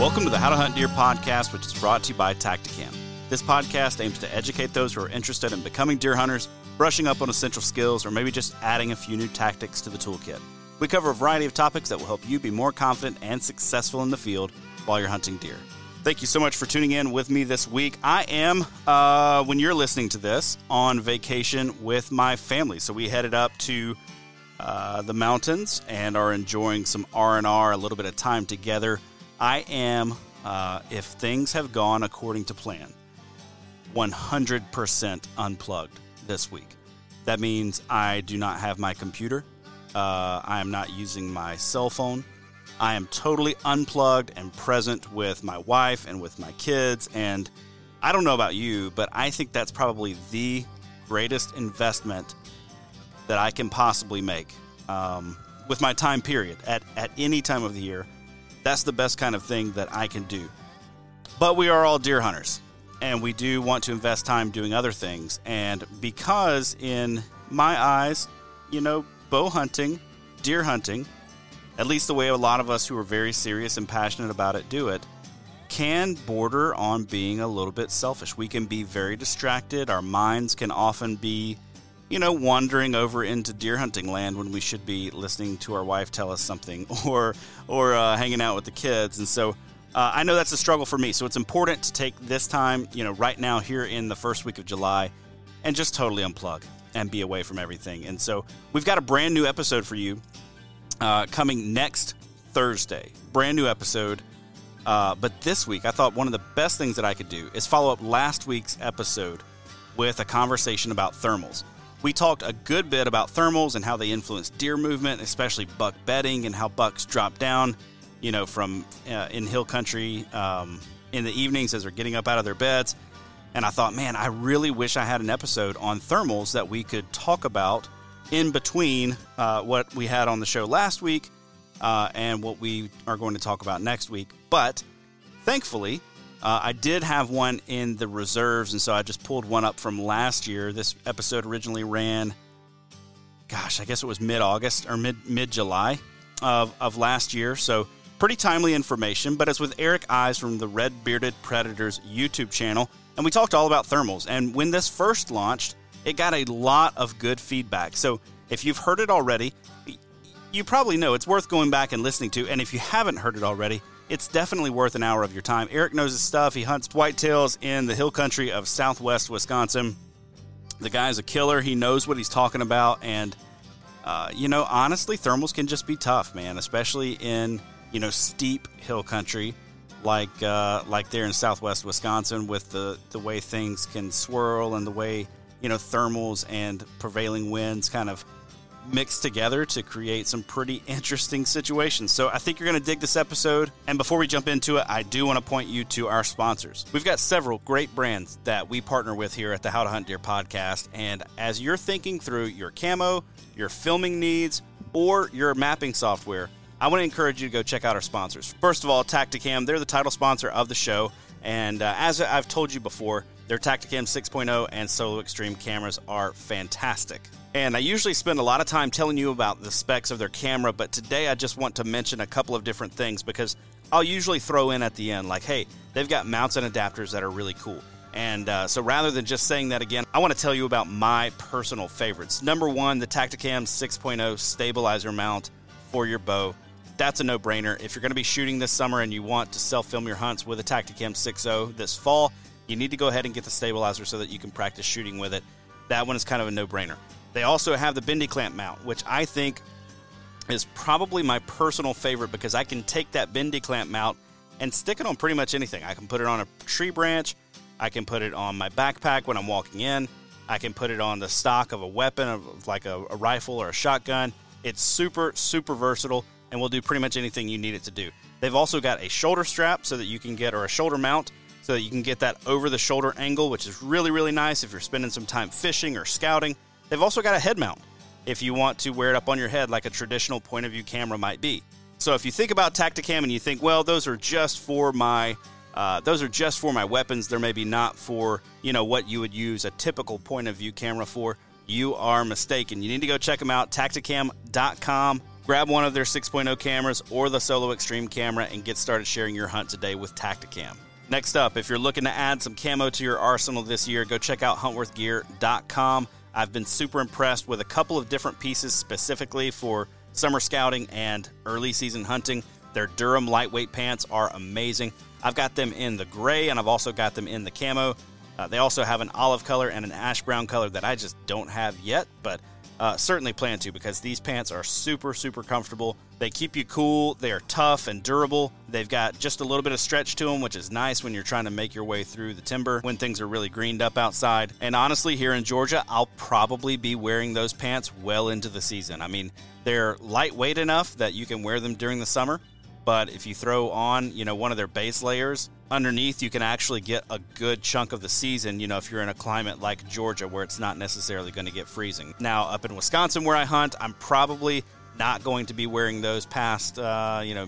Welcome to the How to Hunt Deer podcast, which is brought to you by Tactacam. This podcast aims to educate those who are interested in becoming deer hunters, brushing up on essential skills, or maybe just adding a few new tactics to the toolkit. We cover a variety of topics that will help you be more confident and successful in the field while you're hunting deer. Thank you so much for tuning in with me this week. I am, uh, when you're listening to this, on vacation with my family. So we headed up to uh, the mountains and are enjoying some R and R, a little bit of time together. I am, uh, if things have gone according to plan, 100% unplugged this week. That means I do not have my computer. Uh, I am not using my cell phone. I am totally unplugged and present with my wife and with my kids. And I don't know about you, but I think that's probably the greatest investment that I can possibly make um, with my time period at, at any time of the year that's the best kind of thing that I can do. But we are all deer hunters, and we do want to invest time doing other things. And because, in my eyes, you know, bow hunting, deer hunting, at least the way a lot of us who are very serious and passionate about it do it, can border on being a little bit selfish. We can be very distracted. Our minds can often be you know, wandering over into deer hunting land when we should be listening to our wife tell us something or or uh, hanging out with the kids. And so uh, I know that's a struggle for me. So it's important to take this time, you know, right now here in the first week of July and just totally unplug and be away from everything. And so we've got a brand new episode for you uh, coming next Thursday. Brand new episode. Uh, but this week, I thought one of the best things that I could do is follow up last week's episode with a conversation about thermals. We talked a good bit about thermals and how they influence deer movement, especially buck bedding and how bucks drop down, you know, from uh, in hill country um, in the evenings as they're getting up out of their beds. And I thought, man, I really wish I had an episode on thermals that we could talk about in between uh, what we had on the show last week uh, and what we are going to talk about next week. But thankfully, uh, I did have one in the reserves, and so I just pulled one up from last year. This episode originally ran, gosh, I guess it was mid August or mid mid July of, of last year. So pretty timely information, but it's with Eric Ives from the Red Bearded Predators YouTube channel. And we talked all about thermals. And when this first launched, it got a lot of good feedback. So if you've heard it already, you probably know it's worth going back and listening to. And if you haven't heard it already, it's definitely worth an hour of your time. Eric knows his stuff. He hunts whitetails in the hill country of southwest Wisconsin. The guy's a killer. He knows what he's talking about. And, uh, you know, honestly, thermals can just be tough, man, especially in, you know, steep hill country like uh, like there in southwest Wisconsin with the, the way things can swirl and the way, you know, thermals and prevailing winds kind of – mixed together to create some pretty interesting situations. So I think you're going to dig this episode. And before we jump into it, I do want to point you to our sponsors. We've got several great brands that we partner with here at the How to Hunt Deer podcast. And as you're thinking through your camo, your filming needs, or your mapping software, I want to encourage you to go check out our sponsors. First of all, Tactacam, they're the title sponsor of the show. And uh, as I've told you before, their Tactacam 6.0 and Solo Extreme cameras are fantastic. And I usually spend a lot of time telling you about the specs of their camera, but today I just want to mention a couple of different things because I'll usually throw in at the end, like, hey, they've got mounts and adapters that are really cool. And uh, so rather than just saying that again, I want to tell you about my personal favorites. Number one, the Tactacam 6.0 stabilizer mount for your bow. That's a no brainer. If you're going to be shooting this summer and you want to self film your hunts with a Tactacam 6.0 this fall, you need to go ahead and get the stabilizer so that you can practice shooting with it. That one is kind of a no brainer. They also have the bendy clamp mount, which I think is probably my personal favorite because I can take that bendy clamp mount and stick it on pretty much anything. I can put it on a tree branch, I can put it on my backpack when I'm walking in, I can put it on the stock of a weapon, of like a, a rifle or a shotgun. It's super, super versatile and will do pretty much anything you need it to do. They've also got a shoulder strap so that you can get, or a shoulder mount so that you can get that over the shoulder angle, which is really, really nice if you're spending some time fishing or scouting. They've also got a head mount if you want to wear it up on your head like a traditional point of view camera might be. So if you think about Tactacam and you think, well, those are just for my uh, those are just for my weapons. They're maybe not for you know what you would use a typical point of view camera for. You are mistaken. You need to go check them out. Tactacam.com. Grab one of their 6.0 cameras or the Solo Extreme camera and get started sharing your hunt today with Tactacam. Next up, if you're looking to add some camo to your arsenal this year, go check out huntworthgear.com. I've been super impressed with a couple of different pieces specifically for summer scouting and early season hunting. Their Durham lightweight pants are amazing. I've got them in the gray and I've also got them in the camo. Uh, they also have an olive color and an ash brown color that I just don't have yet, but uh, certainly plan to because these pants are super, super comfortable. They keep you cool, they are tough and durable. They've got just a little bit of stretch to them, which is nice when you're trying to make your way through the timber when things are really greened up outside. And honestly, here in Georgia, I'll probably be wearing those pants well into the season. I mean, they're lightweight enough that you can wear them during the summer, but if you throw on, you know, one of their base layers, underneath you can actually get a good chunk of the season you know if you're in a climate like georgia where it's not necessarily going to get freezing. Now up in wisconsin where i hunt i'm probably not going to be wearing those past uh, you know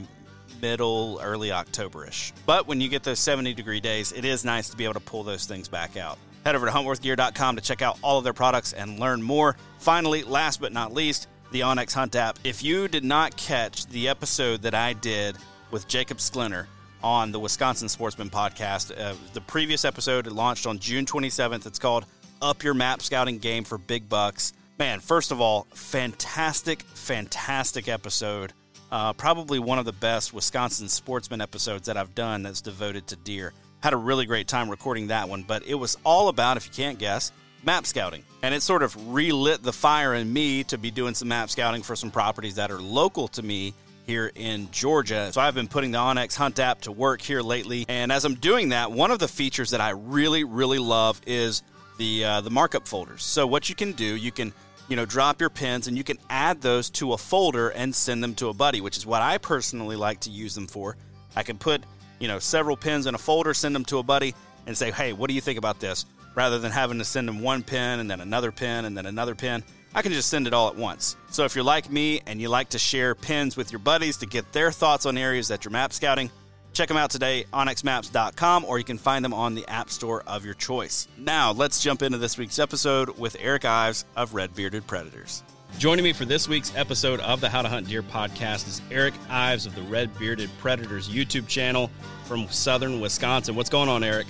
middle early octoberish. But when you get those 70 degree days it is nice to be able to pull those things back out. Head over to huntworthgear.com to check out all of their products and learn more. Finally last but not least the onX Hunt app. If you did not catch the episode that I did with Jacob Sklinner on the Wisconsin Sportsman podcast. Uh, the previous episode launched on June 27th. It's called Up Your Map Scouting Game for Big Bucks. Man, first of all, fantastic, fantastic episode. Uh, probably one of the best Wisconsin Sportsman episodes that I've done that's devoted to deer. Had a really great time recording that one, but it was all about, if you can't guess, map scouting. And it sort of relit the fire in me to be doing some map scouting for some properties that are local to me here in Georgia. So I've been putting the onX Hunt app to work here lately. And as I'm doing that, one of the features that I really, really love is the uh, the markup folders. So what you can do, you can you know drop your pins and you can add those to a folder and send them to a buddy, which is what I personally like to use them for. I can put you know several pins in a folder, send them to a buddy, and say, hey, what do you think about this? Rather than having to send them one pin and then another pin and then another pin. I can just send it all at once. So if you're like me and you like to share pins with your buddies to get their thoughts on areas that you're map scouting, check them out today, onxmaps.com, or you can find them on the App Store of your choice. Now, let's jump into this week's episode with Eric Ives of Red Bearded Predators. Joining me for this week's episode of the How to Hunt Deer podcast is Eric Ives of the Red Bearded Predators YouTube channel from southern Wisconsin. What's going on, Eric?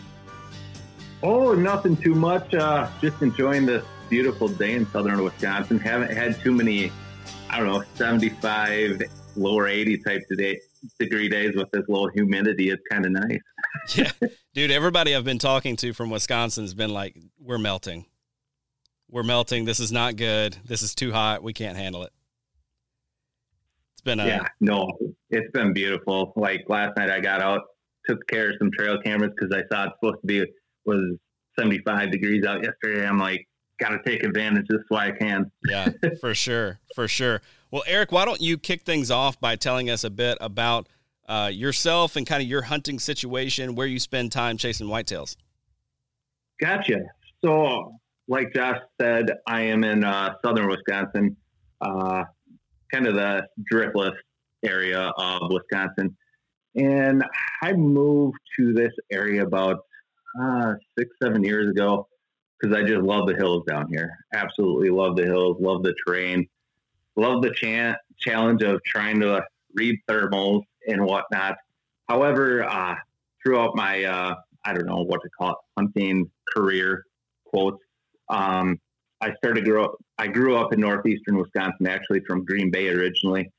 Oh, nothing too much. Uh, just enjoying this beautiful day in southern Wisconsin. Haven't had too many, I don't know, 75, lower 80 type today, degree days with this low humidity. It's kind of nice. yeah. Dude, everybody I've been talking to from Wisconsin has been like, we're melting. We're melting. This is not good. This is too hot. We can't handle it. It's been a. Yeah, no, it's been beautiful. Like last night I got out, took care of some trail cameras because I saw it's supposed to be, was 75 degrees out yesterday. I'm like, got to take advantage this so I can. yeah, for sure, for sure. Well, Eric, why don't you kick things off by telling us a bit about uh, yourself and kind of your hunting situation, where you spend time chasing whitetails? Gotcha. So, like Josh said, I am in uh, southern Wisconsin, uh, kind of the driftless area of Wisconsin. And I moved to this area about uh, six, seven years ago because I just love the hills down here. Absolutely love the hills, love the terrain, love the cha- challenge of trying to read thermals and whatnot. However, uh, throughout my, uh, I don't know what to call it, hunting career, quotes, um, I started grow up, I grew up in northeastern Wisconsin, actually from Green Bay originally,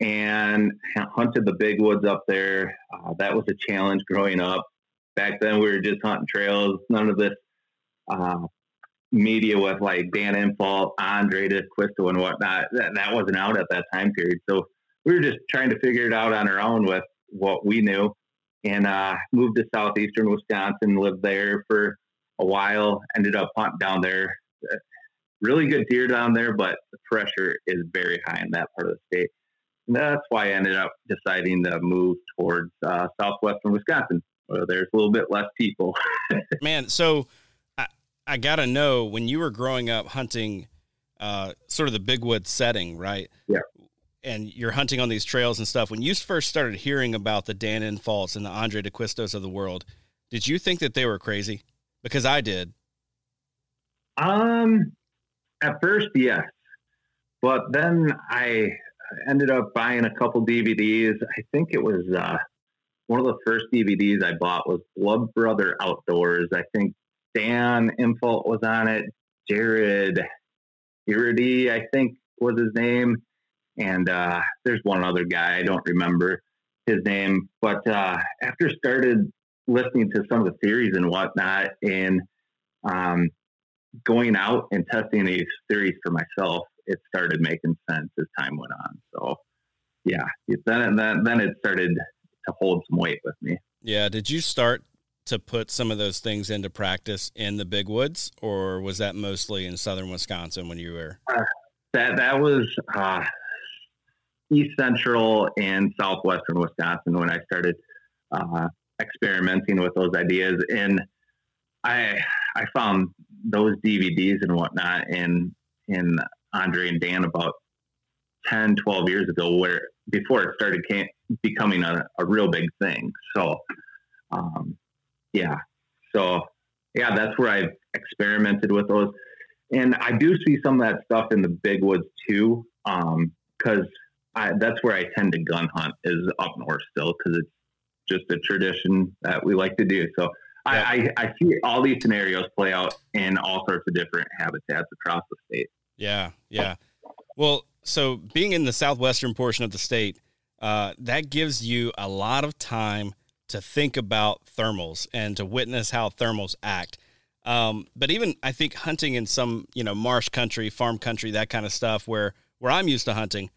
and hunted the big woods up there. Uh, that was a challenge growing up. Back then, we were just hunting trails, none of this uh, media with like Dan Infalt, Andrae D'Acquisto, and whatnot. That, that wasn't out at that time period. So we were just trying to figure it out on our own with what we knew and uh, moved to southeastern Wisconsin, lived there for a while, ended up hunting down there. really good deer down there, but the pressure is very high in that part of the state. And that's why I ended up deciding to move towards uh, southwestern Wisconsin, where there's a little bit less people. Man, so I, I got to know when you were growing up hunting uh, sort of the big wood setting, right? Yeah. And you're hunting on these trails and stuff. When you first started hearing about the Dan Infalts and the Andrae D'Acquistos of the world, did you think that they were crazy? Because I did. Um, at first, yes, but then I ended up buying a couple DVDs. I think it was uh, one of the first DVDs I bought was Blood Brother Outdoors. I think Dan Infalt was on it. Jared Iridi, I think was his name. And uh, there's one other guy, I don't remember his name. But uh, after started listening to some of the theories and whatnot and um, going out and testing these theories for myself, it started making sense as time went on. So, yeah, then then then it started to hold some weight with me. Yeah. Did you start to put some of those things into practice in the big woods, or was that mostly in southern Wisconsin when you were? Uh, that that was uh, east central and southwestern Wisconsin when I started uh, experimenting with those ideas, and I I found those DVDs and whatnot in in Andre and Dan about 10, 12 years ago, where before it started came, becoming a, a real big thing. So, um, yeah. So, yeah, that's where I've experimented with those. And I do see some of that stuff in the big woods too, because um, that's where I tend to gun hunt is up north still, because it's just a tradition that we like to do. So yeah. I, I, I see all these scenarios play out in all sorts of different habitats across the state. Yeah, yeah. Well, so being in the southwestern portion of the state, uh, that gives you a lot of time to think about thermals and to witness how thermals act. Um, but even I think hunting in some you know marsh country, farm country, that kind of stuff, where where I'm used to hunting,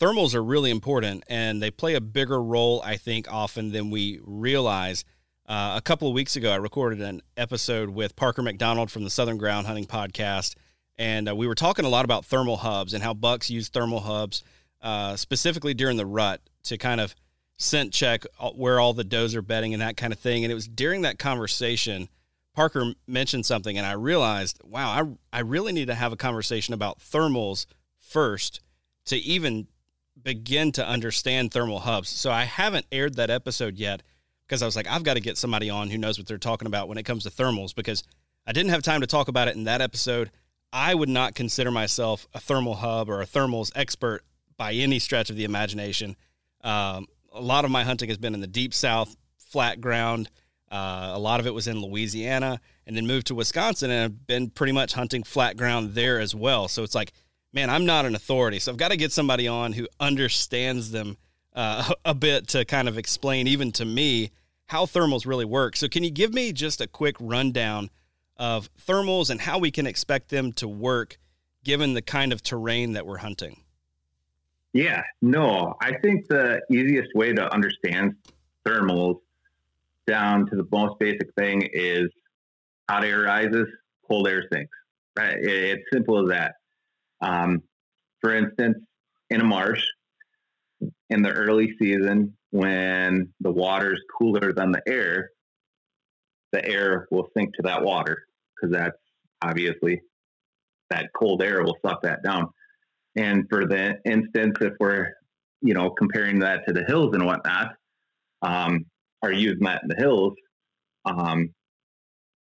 thermals are really important and they play a bigger role, I think, often than we realize. Uh, a couple of weeks ago, I recorded an episode with Parker McDonald from the Southern Ground Hunting Podcast, and uh, we were talking a lot about thermal hubs and how bucks use thermal hubs uh, specifically during the rut to kind of scent check where all the does are bedding and that kind of thing. And it was during that conversation, Parker mentioned something, and I realized, wow, I I really need to have a conversation about thermals first to even begin to understand thermal hubs. So I haven't aired that episode yet because I was like, I've got to get somebody on who knows what they're talking about when it comes to thermals because I didn't have time to talk about it in that episode. I would not consider myself a thermal hub or a thermals expert by any stretch of the imagination. Um, a lot of my hunting has been in the deep south, flat ground. Uh, a lot of it was in Louisiana, and then moved to Wisconsin, and I've been pretty much hunting flat ground there as well. So it's like, man, I'm not an authority, so I've got to get somebody on who understands them uh, a bit to kind of explain, even to me, how thermals really work. So, can you give me just a quick rundown of thermals and how we can expect them to work given the kind of terrain that we're hunting? Yeah, no, I think the easiest way to understand thermals down to the most basic thing is hot air rises, cold air sinks. Right? It's simple as that. Um, for instance, in a marsh, in the early season, when the water is cooler than the air, the air will sink to that water because that's obviously that cold air will suck that down. And for the instance, if we're, you know, comparing that to the hills and whatnot, um, are using that in the hills, um,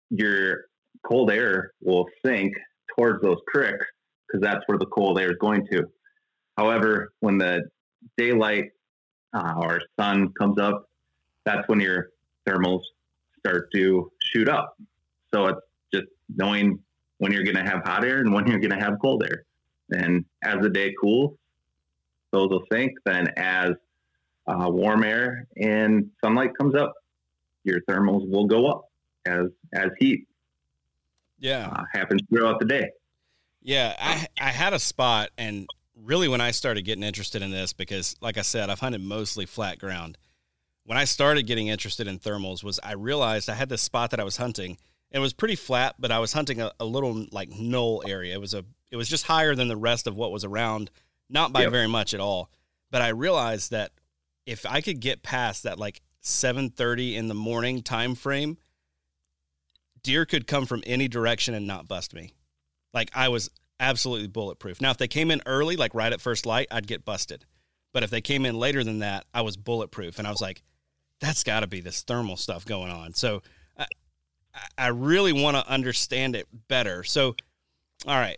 your cold air will sink towards those cricks because that's where the cold air is going to. However, when the daylight uh, or sun comes up, that's when your thermals start to shoot up. So it's just knowing when you're going to have hot air and when you're going to have cold air. And as the day cools, those will sink. Then as uh, warm air and sunlight comes up, your thermals will go up as as heat. Yeah, uh, happens throughout the day. Yeah, I I had a spot, and really when I started getting interested in this, because like I said, I've hunted mostly flat ground. When I started getting interested in thermals, was I realized I had this spot that I was hunting, It was pretty flat, but I was hunting a, a little like knoll area. It was a it was just higher than the rest of what was around, not by Yep. very much at all. But I realized that if I could get past that like 7:30 in the morning time frame, deer could come from any direction and not bust me. Like I was absolutely bulletproof. Now if they came in early like right at first light, I'd get busted. But if they came in later than that, I was bulletproof and I was like that's got to be this thermal stuff going on. So I, I really want to understand it better. So, all right,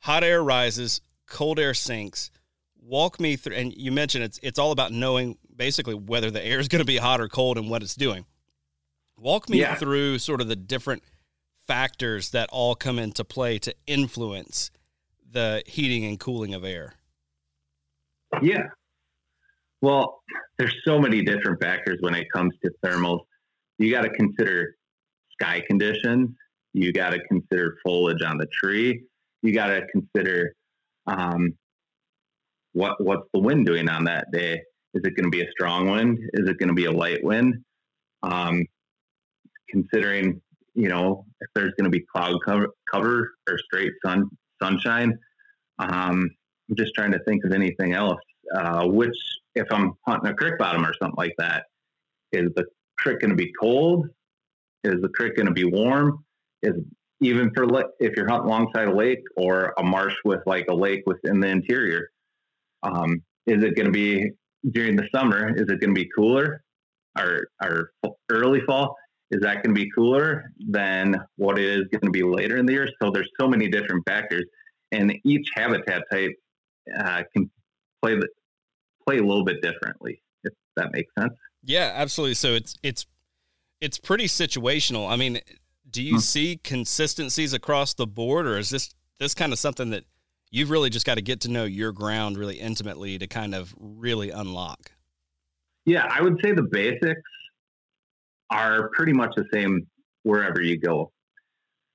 hot air rises, cold air sinks. Walk me through, and you mentioned it's it's all about knowing basically whether the air is going to be hot or cold and what it's doing. Walk me Yeah. through sort of the different factors that all come into play to influence the heating and cooling of air. Yeah. Well, there's so many different factors when it comes to thermals. You got to consider sky conditions. You got to consider foliage on the tree. You got to consider um, what what's the wind doing on that day. Is it going to be a strong wind? Is it going to be a light wind? Um, considering you know if there's going to be cloud cover, cover or straight sun sunshine. Um, I'm just trying to think of anything else. Uh, which, if I'm hunting a creek bottom or something like that, is the creek going to be cold? Is the creek going to be warm? Is even for if you're hunting alongside a lake or a marsh with like a lake within the interior, um, is it going to be during the summer? Is it going to be cooler? Or, or early fall? Is that going to be cooler than what it is going to be later in the year? So there's so many different factors, and each habitat type uh, can play the, play a little bit differently, if that makes sense. Yeah, absolutely. So it's it's it's pretty situational. I mean, do you Hmm. see consistencies across the board, or is this this kind of something that you've really just got to get to know your ground really intimately to kind of really unlock? Yeah, I would say the basics are pretty much the same wherever you go.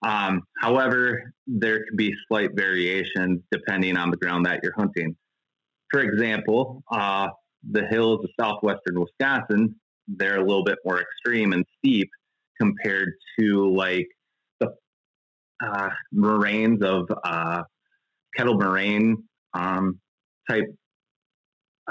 Um, however, there can be slight variations depending on the ground that you're hunting. For example, uh, the hills of southwestern Wisconsin, they're a little bit more extreme and steep compared to like the uh, moraines of uh, Kettle Moraine um, type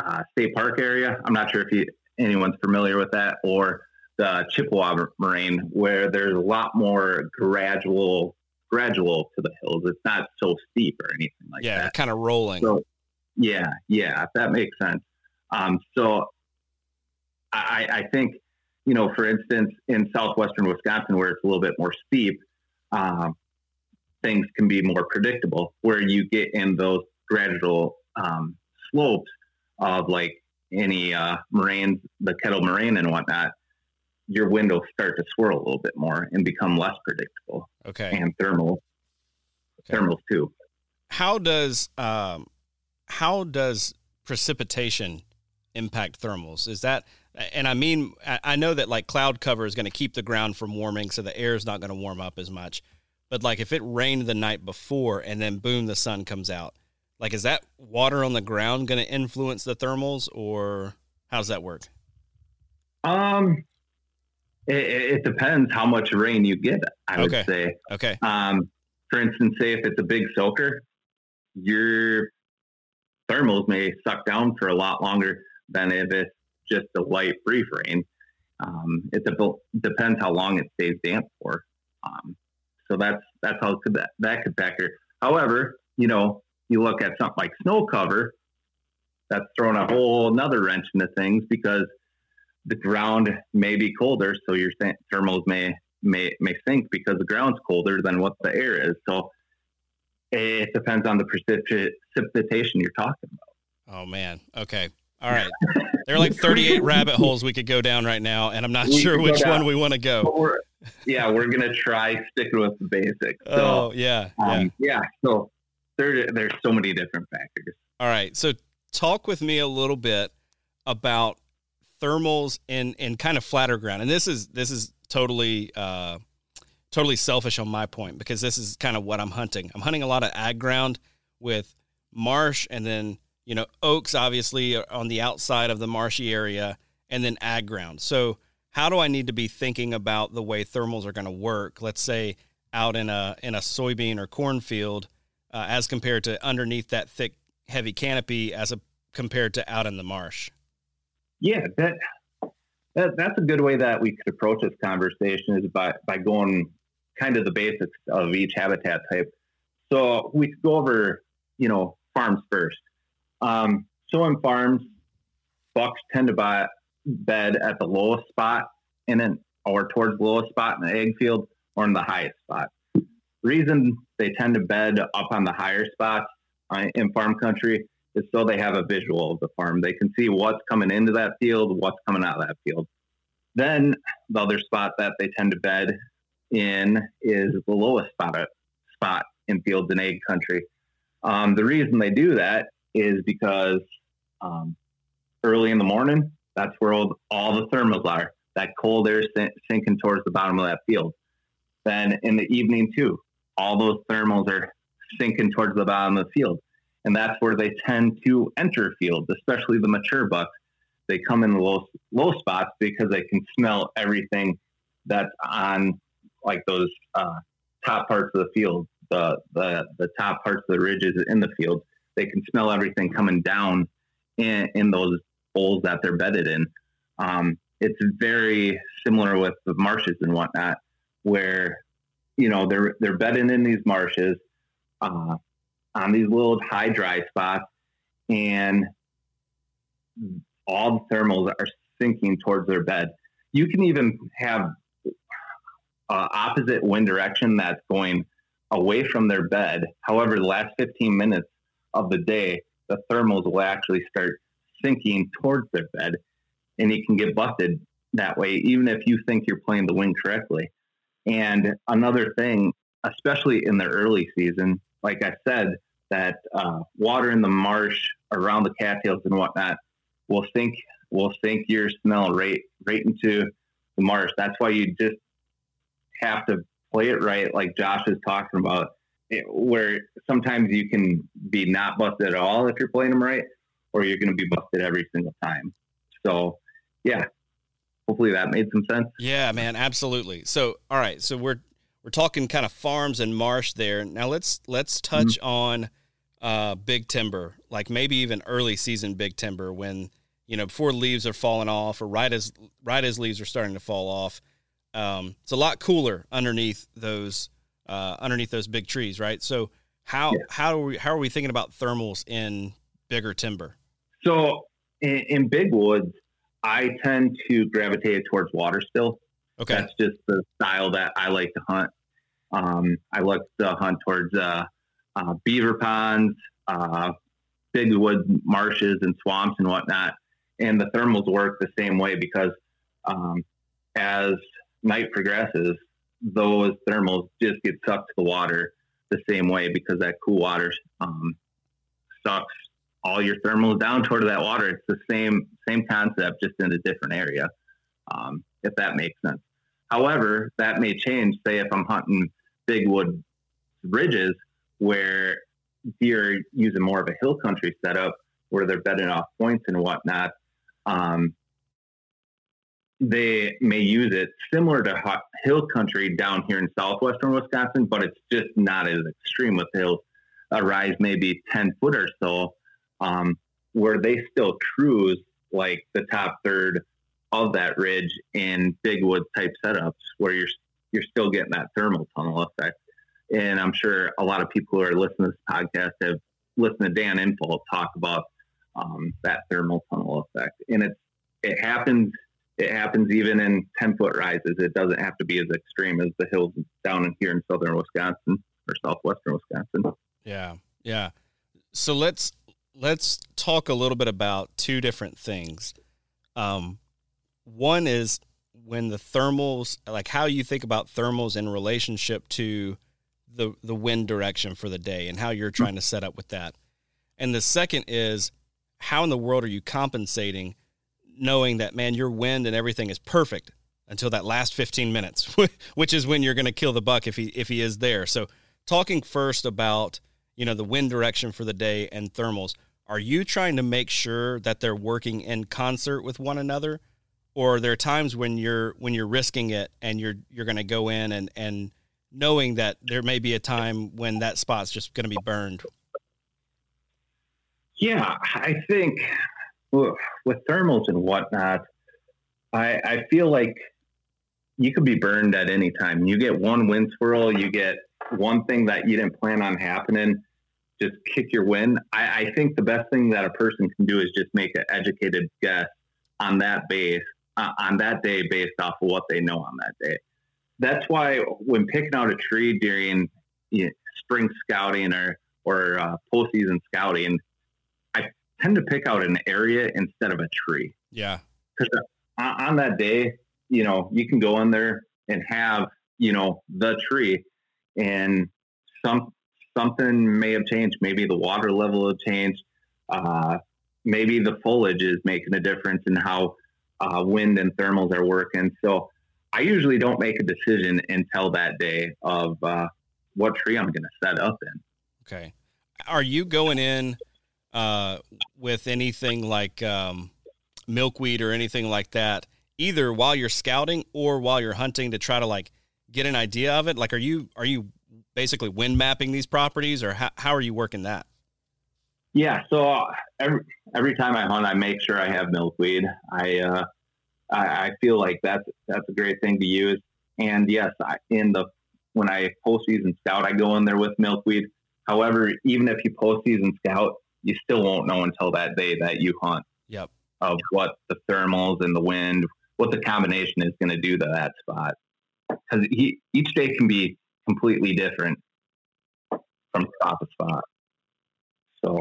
uh, state park area. I'm not sure if you, anyone's familiar with that, or the Chippewa Moraine, where there's a lot more gradual gradual to the hills. It's not so steep or anything like yeah, that. Yeah, kind of rolling. So, yeah, yeah, if that makes sense. Um, so I, I think, you know, for instance, in southwestern Wisconsin, where it's a little bit more steep, um, things can be more predictable. Where you get in those gradual um, slopes of like any uh, moraines, the kettle moraine and whatnot, your windows start to swirl a little bit more and become less predictable. okay. And thermal, Okay. thermals too. How does um, how does precipitation impact thermals? Is that and I mean I know that like cloud cover is going to keep the ground from warming, so the air is not going to warm up as much. But like if it rained the night before and then boom, the sun comes out, like is that water on the ground going to influence the thermals, or how does that work? Um, it, it depends how much rain you get. I would Okay. say. Okay, Um, for instance, say if it's a big soaker, your thermals may suck down for a lot longer than if it's just a light brief rain. Um, it dep- depends how long it stays damp for. Um, so that's that's how could that, that could factor. However, you know, you look at something like snow cover, that's throwing a whole another wrench into things because the ground may be colder, so your th- thermals may may may sink because the ground's colder than what the air is. So it depends on the precipita- precipitation you're talking about. oh man, okay, all right. There are like 38 rabbit holes we could go down right now, and I'm not We sure which one we want to go. We're yeah, we're gonna try sticking with the basics. So Oh yeah, yeah. um, yeah, so there there's so many different factors. All right. So talk with me a little bit about thermals in in kind of flatter ground. And this is this is totally uh totally selfish on my point because this is kind of what I'm hunting. I'm hunting a lot of ag ground with marsh and then, you know, oaks obviously are on the outside of the marshy area and then ag ground. So how do I need to be thinking about the way thermals are going to work? Let's say out in a in a soybean or cornfield, uh, as compared to underneath that thick, heavy canopy, as a compared to out in the marsh. Yeah, that that's a good way that we could approach this conversation is by by going kind of the basics of each habitat type. So we go over, you know, farms first. Um, so in farms, bucks tend to buy bed at the lowest spot in then or towards the lowest spot in the ag field or in the highest spot. Reason they tend to bed up on the higher spots uh, in farm country is so they have a visual of the farm. They can see what's coming into that field, what's coming out of that field. Then the other spot that they tend to bed in is the lowest spot spot in fields in ag country. Um, the reason they do that is because um, early in the morning, that's where all, all the thermals are. That cold air sinking towards the bottom of that field. Then in the evening too, all those thermals are sinking towards the bottom of the field, and that's where they tend to enter fields, especially the mature bucks. They come in low low spots because they can smell everything that's on like those uh, top parts of the field, the, the the top parts of the ridges in the field. They can smell everything coming down in, in those holes that they're bedded in. Um, it's very similar with the marshes and whatnot, where you know they're they're bedding in these marshes uh, on these little high dry spots, and all the thermals are sinking towards their bed. You can even have uh, opposite wind direction that's going away from their bed. However, the last 15 minutes of the day, the thermals will actually start sinking towards their bed, and you can get busted that way, even if you think you're playing the wind correctly. And another thing, especially in the early season, like I said, that uh, water in the marsh around the cattails and whatnot will sink will sink your smell right right into the marsh. That's why you just have to play it right, like Josh is talking about, it, where sometimes you can be not busted at all if you're playing them right, or you're going to be busted every single time. So, yeah, hopefully that made some sense. Yeah, man, absolutely. So, all right, so we're we're talking kind of farms and marsh there. Now let's let's touch mm-hmm. on uh, big timber, like maybe even early season big timber when you know before leaves are falling off or right as right as leaves are starting to fall off. Um, it's a lot cooler underneath those uh, underneath those big trees, right? So how yeah. how are we how are we thinking about thermals in bigger timber? So in, in big woods, I tend to gravitate towards water still. Okay. That's just the style that I like to hunt. Um, I like to hunt towards uh, uh, beaver ponds, uh, big wood marshes and swamps and whatnot. And the thermals work the same way because um, as night progresses, those thermals just get sucked to the water the same way because that cool water um, sucks all your thermals down toward that water. It's the same same concept, just in a different area. Um, if that makes sense. However, that may change. Say if I'm hunting big wood ridges where deer using more of a hill country setup where they're bedding off points and whatnot. Um, they may use it similar to hill country down here in southwestern Wisconsin, but it's just not as extreme with hills. A rise maybe 10 foot or so um, where they still cruise like the top third of that ridge in big wood type setups where you're you're still getting that thermal tunnel effect. And I'm sure a lot of people who are listening to this podcast have listened to Dan Infalt talk about um, that thermal tunnel effect. And it's it happens it happens even in 10 foot rises. It doesn't have to be as extreme as the hills down here in southern Wisconsin or southwestern Wisconsin. Yeah. Yeah. So let's let's talk a little bit about two different things. Um, one is when the thermals, like how you think about thermals in relationship to the the wind direction for the day and how you're trying to set up with that. And the second is how in the world are you compensating knowing that man your wind and everything is perfect until that last 15 minutes, which is when you're going to kill the buck if he if he is there. So talking first about you know, the wind direction for the day and thermals, are you trying to make sure that they're working in concert with one another? or are there times when you're when you're risking it and you're you're going to go in and and knowing that there may be a time when that spot's just going to be burned yeah i think with thermals and whatnot i i feel like you could be burned at any time you get one wind swirl you get one thing that you didn't plan on happening just kick your win I, I think the best thing that a person can do is just make an educated guess on that base uh, on that day based off of what they know on that day. That's why when picking out a tree during you know, spring scouting or or uh, postseason scouting, tend to pick out an area instead of a tree. Yeah, because on that day, you know, you can go in there and have you know the tree, and some something may have changed. Maybe the water level have changed. Uh, maybe the foliage is making a difference in how uh, wind and thermals are working. So I usually don't make a decision until that day of uh, what tree I'm going to set up in. Okay. Are you going in uh, with anything like um, milkweed or anything like that, either while you're scouting or while you're hunting to try to like get an idea of it? Like, are you are you basically wind mapping these properties, or how, how are you working that? Yeah, so uh, every every time I hunt, I make sure I have milkweed. I uh, I, I, feel like that's that's a great thing to use. And yes, I, in the when I postseason scout, I go in there with milkweed. However, even if you postseason scout, you still won't know until that day that you hunt. Yep. Of what the thermals and the wind, what the combination is going to do to that spot, because each day can be completely different from spot to spot. So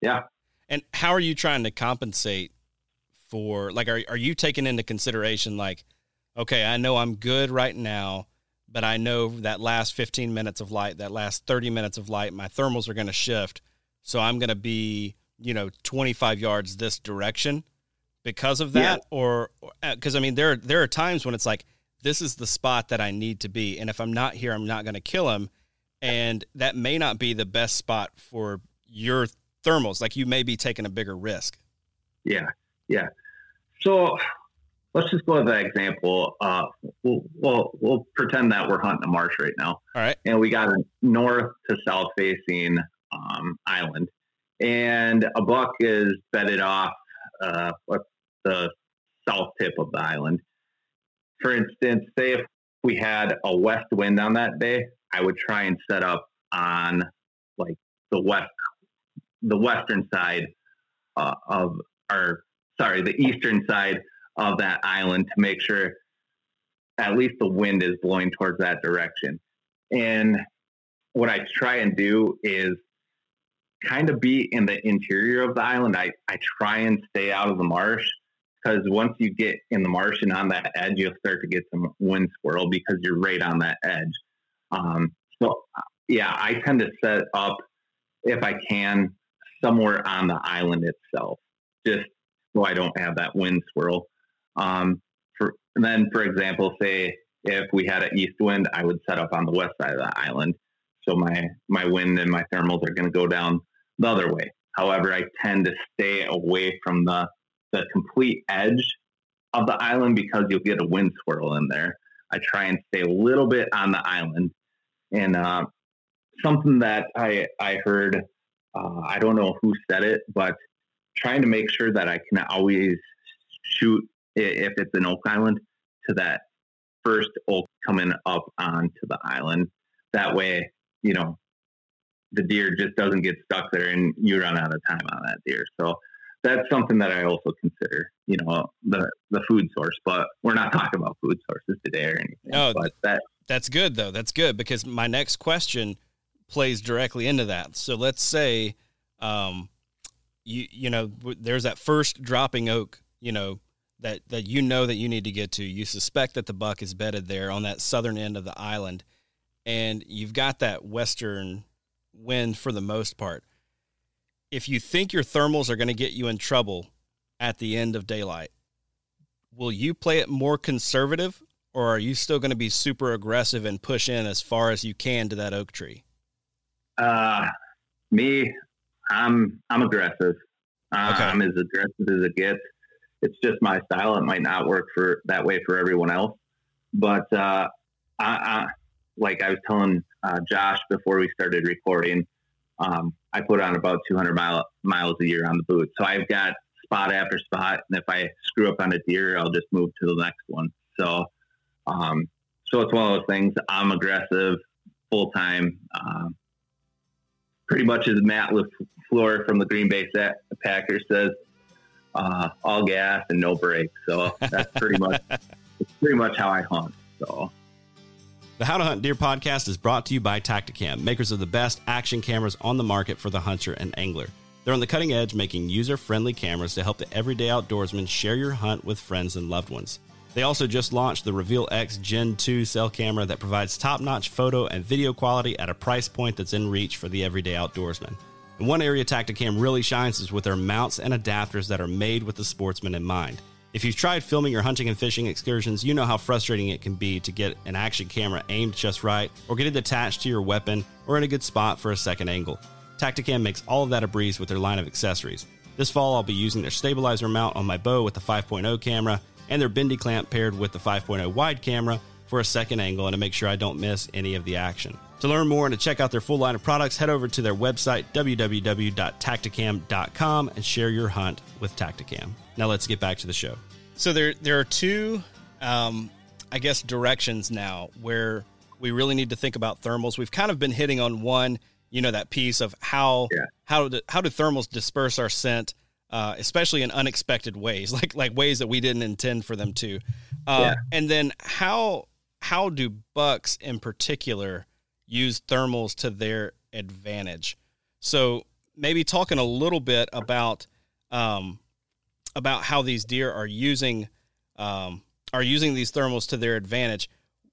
yeah. And how are you trying to compensate for like are are you taking into consideration like okay, I know I'm good right now, but I know that last 15 minutes of light, that last 30 minutes of light, my thermals are going to shift. So I'm going to be, you know, 25 yards this direction because of that yeah. or because uh, I mean there there are times when it's like this is the spot that I need to be and if I'm not here I'm not going to kill him and that may not be the best spot for your thermals. Like you may be taking a bigger risk. Yeah, yeah. So let's just go with that example. Uh, we'll, we'll, we'll pretend that we're hunting a marsh right now. All right. And we got a north to south facing um, island, and a buck is bedded off uh, the south tip of the island. For instance, say if we had a west wind on that day, I would try and set up on like the west the western side uh, of, our sorry, the eastern side of that island to make sure at least the wind is blowing towards that direction. And what I try and do is kind of be in the interior of the island. I, I try and stay out of the marsh because once you get in the marsh and on that edge, you'll start to get some wind swirl because you're right on that edge. Um, so, yeah, I tend to set up if I can somewhere on the island itself, just so I don't have that wind swirl. Um, for, then, for example, say if we had an east wind, I would set up on the west side of the island. So my, my wind and my thermals are going to go down the other way. However, I tend to stay away from the, the complete edge of the island because you'll get a wind swirl in there. I try and stay a little bit on the island. And uh, something that I, I heard uh, I don't know who said it, but trying to make sure that I can always shoot if it's an oak island to that first oak coming up onto the island. That way, you know, the deer just doesn't get stuck there and you run out of time on that deer. So that's something that I also consider, you know, the the food source. But we're not talking about food sources today or anything. No, but that that's good though. That's good because my next question plays directly into that. So let's say, um, you you know, there's that first dropping oak, you know, that that you know that you need to get to. You suspect that the buck is bedded there on that southern end of the island, and you've got that western wind for the most part. If you think your thermals are going to get you in trouble at the end of daylight, will you play it more conservative or are you still going to be super aggressive and push in as far as you can to that oak tree? Uh, me, I'm I'm aggressive. Uh, okay. I'm as aggressive as it gets. it's just my style. It might not work for that way for everyone else, but uh, I, I, like I was telling uh, Josh before we started recording, um, I put on about 200 mile, miles a year on the boot. So I've got spot after spot, and if I screw up on a deer, I'll just move to the next one. So, um, so it's one of those things. I'm aggressive, full time. Um, pretty much as Matt LaFleur from the Green Bay Packers says, uh, all gas and no brakes. So that's pretty much pretty much how I hunt. So. The How to Hunt Deer podcast is brought to you by Tactacam, makers of the best action cameras on the market for the hunter and angler. They're on the cutting edge, making user friendly cameras to help the everyday outdoorsman share your hunt with friends and loved ones. They also just launched the Reveal X Gen 2 cell camera that provides top notch photo and video quality at a price point that's in reach for the everyday outdoorsman. And one area Tactacam really shines is with their mounts and adapters that are made with the sportsman in mind. If you've tried filming your hunting and fishing excursions, you know how frustrating it can be to get an action camera aimed just right, or get it attached to your weapon, or in a good spot for a second angle. Tactacam makes all of that a breeze with their line of accessories. This fall, I'll be using their stabilizer mount on my bow with the 5.0 camera and their bendy clamp paired with the 5.0 wide camera for a second angle and to make sure I don't miss any of the action. To learn more and to check out their full line of products, head over to their website, www.tactacam.com, and share your hunt with Tactacam. Now let's get back to the show. So there, there are two, um, I guess, directions now where we really need to think about thermals. We've kind of been hitting on one, you know, that piece of how yeah. how do, how do thermals disperse our scent, uh, especially in unexpected ways, like like ways that we didn't intend for them to, uh, yeah. and then how how do bucks in particular use thermals to their advantage. So maybe talking a little bit about um, about how these deer are using um, are using these thermals to their advantage.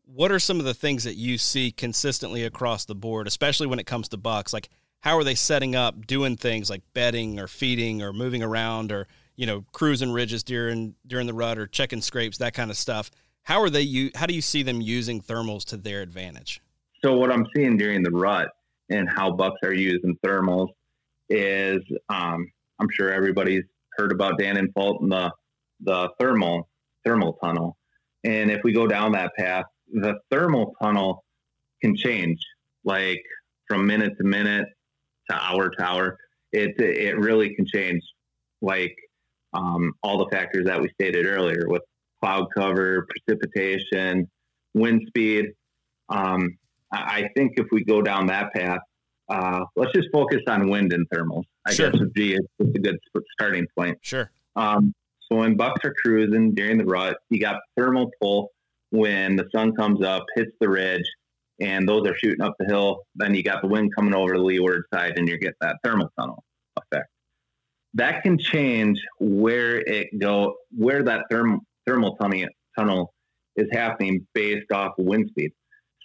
What are some of the things that you see consistently across the board, especially when it comes to bucks? Like how are they setting up, doing things like bedding or feeding or moving around or you know cruising ridges during during the rut or checking scrapes, that kind of stuff. How are they? You how do you see them using thermals to their advantage? So what I'm seeing during the rut and how bucks are using thermals is um, I'm sure everybody's heard about Dan Infalt and the the thermal thermal tunnel. And if we go down that path, the thermal tunnel can change like from minute to minute to hour to hour. It it really can change like um, all the factors that we stated earlier with cloud cover, precipitation, wind speed. Um, I think if we go down that path, uh, let's just focus on wind and thermals. I sure. guess would be a, it's a good starting point. Sure. Um, so when bucks are cruising during the rut, you got thermal pull when the sun comes up, hits the ridge, and those are shooting up the hill. Then you got the wind coming over the leeward side, and you get that thermal tunnel effect. That can change where it go, where that therm, thermal tunnel is happening based off wind speed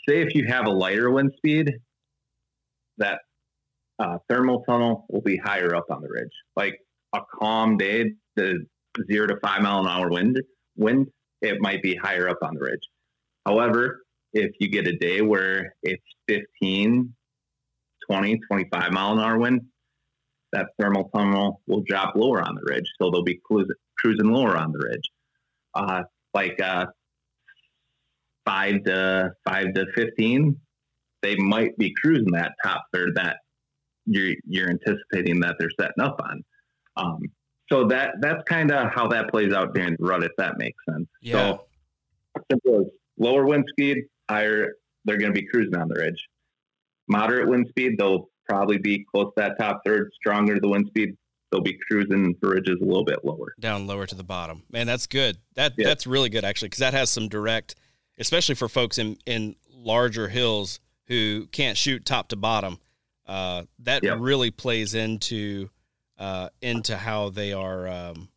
say if you have a lighter wind speed, that uh, thermal tunnel will be higher up on the ridge. Like a calm day, the zero to five mile an hour wind, wind, it might be higher up on the ridge. However, if you get a day where it's 15, 20, 25 mile an hour wind, that thermal tunnel will drop lower on the ridge. So they'll be cruising, cruising lower on the ridge. Uh, like uh, five to five to fifteen, they might be cruising that top third that you're you're anticipating that they're setting up on. Um, so that that's kind of how that plays out during the rut, if that makes sense. Yeah. So simple as lower wind speed, higher they're going to be cruising on the ridge. Moderate wind speed, they'll probably be close to that top third. Stronger the wind speed, they'll be cruising the ridges a little bit lower, down lower to the bottom. Man, that's good. That yeah. that's really good actually, because that has some direct especially for folks in in larger hills who can't shoot top to bottom. Uh, that yep. really plays into uh, into how they are um,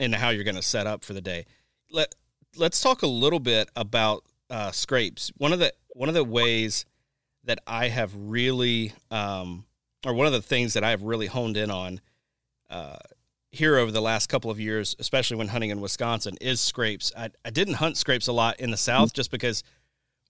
into how you're going to set up for the day. Let Let's talk a little bit about uh, scrapes. One of the one of the ways that I have really, um, or one of the things that I have really honed in on uh, here over the last couple of years, especially when hunting in Wisconsin, is scrapes. I, I didn't hunt scrapes a lot in the South just because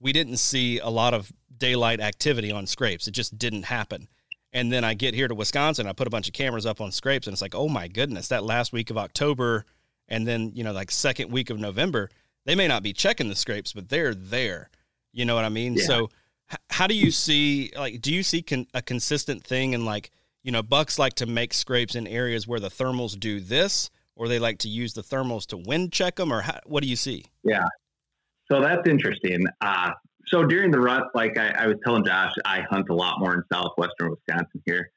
we didn't see a lot of daylight activity on scrapes. It just didn't happen. And then I get here to Wisconsin, I put a bunch of cameras up on scrapes, and it's like, oh my goodness, that last week of October and then you know like second week of November, they may not be checking the scrapes, but they're there. You know what I mean? Yeah. So h- how do you see like do you see con- a consistent thing in, like you know bucks like to make scrapes in areas where the thermals do this or they like to use the thermals to wind check them or how, what do you see? Yeah. So that's interesting. Uh, so during the rut, like I, I, was telling Josh, I hunt a lot more in southwestern Wisconsin here.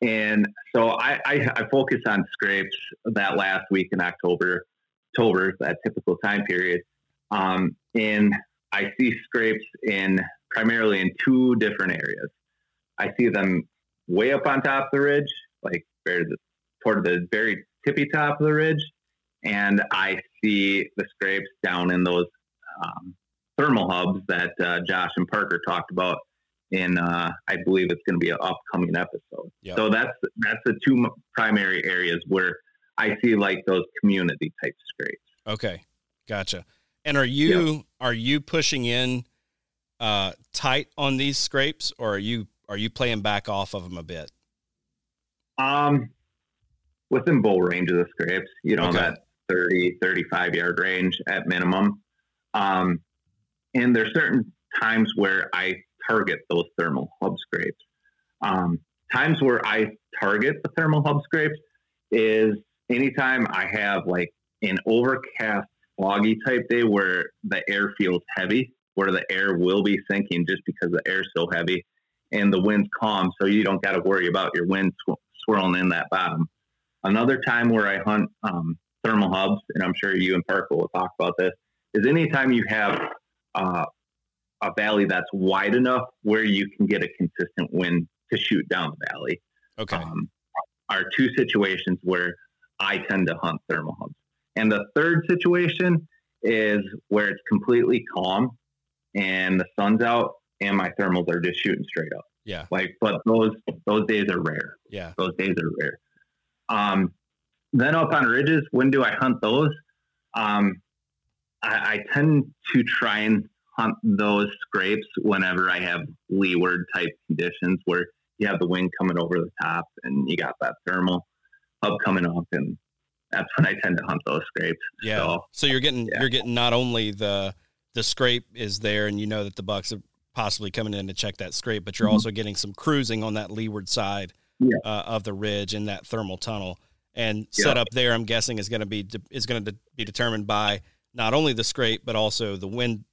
And so I, I, I focus on scrapes that last week in October, October, that typical time period. Um, and I see scrapes in primarily in two different areas. I see them way up on top of the ridge, like toward the very tippy top of the ridge, and I see the scrapes down in those um, thermal hubs that uh, Josh and Parker talked about in uh, I believe it's going to be an upcoming episode. Yep. So that's that's the two primary areas where I see like those community type scrapes. Okay, gotcha. And are you yep. are you pushing in uh, tight on these scrapes, or are you are you playing back off of them a bit? Um, within bow range of the scrapes, you know okay. that 30, 35 yard range at minimum. Um, and there's certain times where I target those thermal hub scrapes. Um, times where I target the thermal hub scrapes is anytime I have like an overcast, foggy type day where the air feels heavy, where the air will be sinking just because the air's so heavy and the wind's calm, so you don't got to worry about your wind sw- swirling in that bottom. Another time where I hunt um, thermal hubs, and I'm sure you and Parker will talk about this, is anytime you have uh, a valley that's wide enough where you can get a consistent wind to shoot down the valley. Okay. Um, are two situations where I tend to hunt thermal hubs. And the third situation is where it's completely calm and the sun's out and my thermals are just shooting straight up. Yeah. Like, but those those days are rare. Yeah. Those days are rare. Um, then up on ridges, when do I hunt those? Um, I, I tend to try and hunt those scrapes whenever I have leeward type conditions where you have the wind coming over the top and you got that thermal hub coming up and that's when I tend to hunt those scrapes. Yeah. So, so you're getting yeah. you're getting not only the the scrape is there and you know that the bucks are possibly coming in to check that scrape, but you're mm-hmm. also getting some cruising on that leeward side yeah. uh, of the ridge in that thermal tunnel. And yeah. set up there, I'm guessing is going to be is going to be determined by not only the scrape but also the wind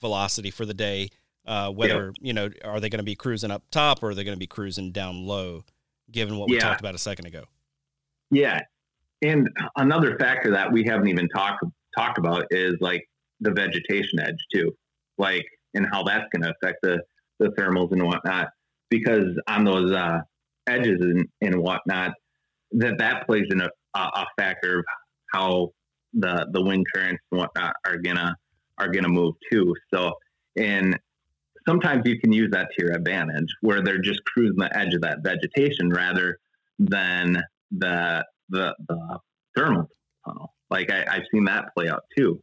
velocity for the day. Uh, whether you know are they going to be cruising up top or are they going to be cruising down low, given what we talked about a second ago. Yeah, and another factor that we haven't even talked talked about is like the vegetation edge too, like and how that's going to affect the the thermals and whatnot. Because on those uh, edges and, and whatnot, that that plays in a, a factor of how the the wind currents and whatnot are gonna are gonna move too. So and sometimes you can use that to your advantage where they're just cruising the edge of that vegetation rather than the the, the thermal tunnel. Like I, have seen that play out too.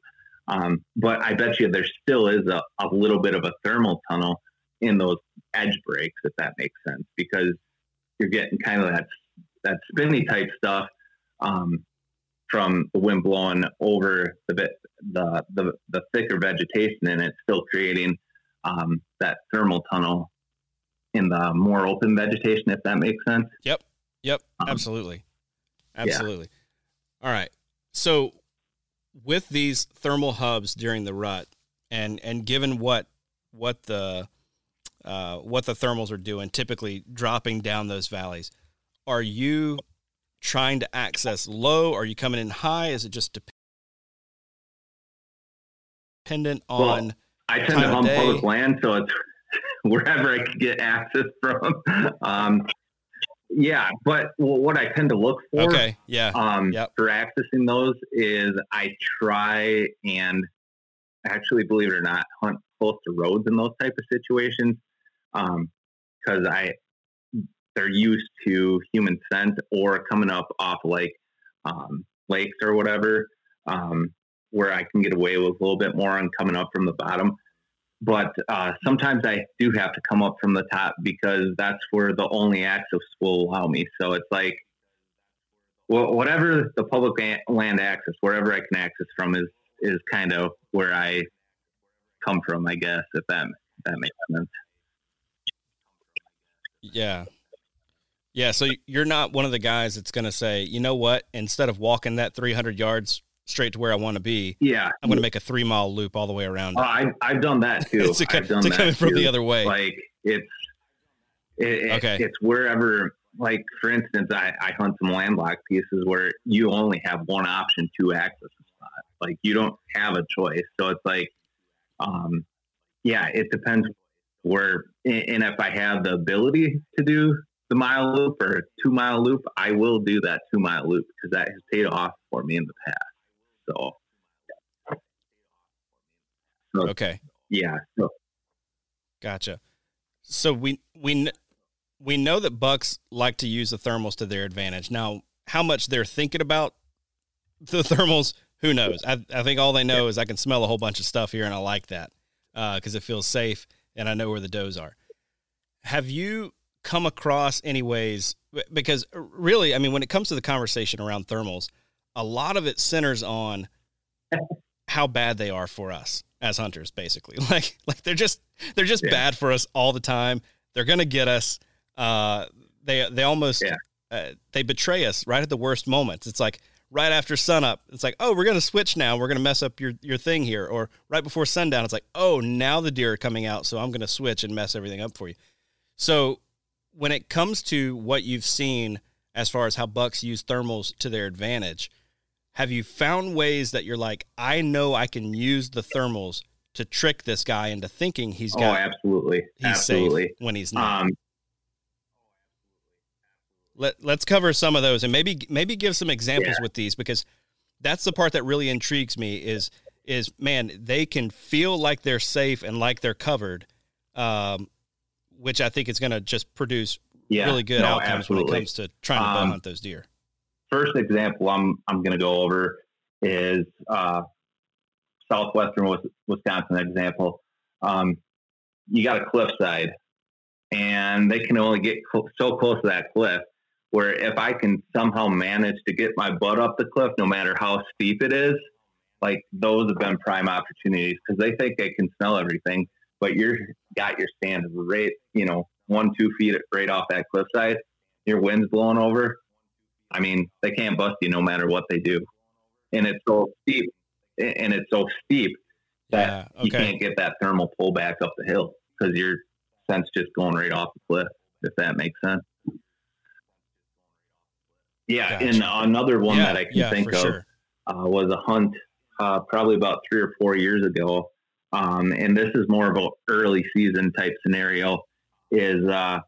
Um, but I bet you there still is a, a little bit of a thermal tunnel in those edge breaks, if that makes sense, because you're getting kind of that that spinny type stuff um, from the wind blowing over the the the, the thicker vegetation, and it's still creating um, that thermal tunnel in the more open vegetation, if that makes sense. Yep. Yep. Um, absolutely. Absolutely. Yeah. All right. So with these thermal hubs during the rut, and and given what what the uh, what the thermals are doing, typically dropping down those valleys, are you trying to access low? Are you coming in high? Is it just dependent on? Well, I tend to hunt public land, so it's wherever I can get access from. Um, yeah, but what I tend to look for, okay, yeah, um, yep. for accessing those is I try and actually, believe it or not, hunt close to roads in those type of situations because um, I they're used to human scent or coming up off like um, lakes or whatever, um, where I can get away with a little bit more on coming up from the bottom. But uh, sometimes I do have to come up from the top because that's where the only access will allow me. So it's like well, whatever the public land access, wherever I can access from, is is kind of where I come from, I guess. If that if that makes sense. Yeah. Yeah, so you're not one of the guys that's going to say, you know what, instead of walking that 300 yards straight to where I want to be, yeah, I'm going to make a three mile loop all the way around. Uh, I, I've done that too. to, I've done that coming from the other way. Like it's, it, Okay. it's wherever. Like for instance, I, I hunt some landlocked pieces where you only have one option to access a spot. Like you don't have a choice. So it's like, um, yeah, it depends where. And if I have the ability to do the mile loop or two mile loop, I will do that two mile loop because that has paid off for me in the past. So, so Okay. yeah, so Gotcha. So we we we know that bucks like to use the thermals to their advantage. Now, how much they're thinking about the thermals, who knows? I, I think all they know is I can smell a whole bunch of stuff here, and I like that uh, because it feels safe, and I know where the does are. Have you come across anyways? Because really, I mean, when it comes to the conversation around thermals, a lot of it centers on how bad they are for us as hunters basically like like they're just they're just Yeah. bad for us all the time they're gonna get us uh they they almost Yeah. uh, they betray us right at the worst moments it's like right after sunup it's like oh we're gonna switch now we're gonna mess up your your thing here or right before sundown it's like oh now the deer are coming out so i'm gonna switch and mess everything up for you so when it comes to what you've seen as far as how bucks use thermals to their advantage have you found ways that you're like, I know I can use the thermals to trick this guy into thinking he's oh, got absolutely, he's absolutely. safe when he's not? Um, Let let's cover some of those and maybe maybe give some examples Yeah. with these because that's the part that really intrigues me is is man they can feel like they're safe and like they're covered, um, which I think is going to just produce yeah, really good no, outcomes when it comes to trying to Um, hunt those deer. First example I'm I'm going to go over is uh, southwestern Wisconsin example. Um, you got a cliffside, and they can only get cl- so close to that cliff. Where if I can somehow manage to get my butt up the cliff, no matter how steep it is, like those have been prime opportunities because they think they can smell everything, but you're got your stand right, you know, one two feet right off that cliffside. Your wind's blowing over. I mean, they can't bust you no matter what they do, and it's so steep, and it's so steep that Yeah, you can't get that thermal pull back up the hill because your scent's just going right off the cliff. If that makes sense. Yeah, Gotcha. and another one yeah, that I can yeah, think of sure. uh, was a hunt uh, probably about three or four years ago. Um, and this is more of an early season type scenario. Is uh,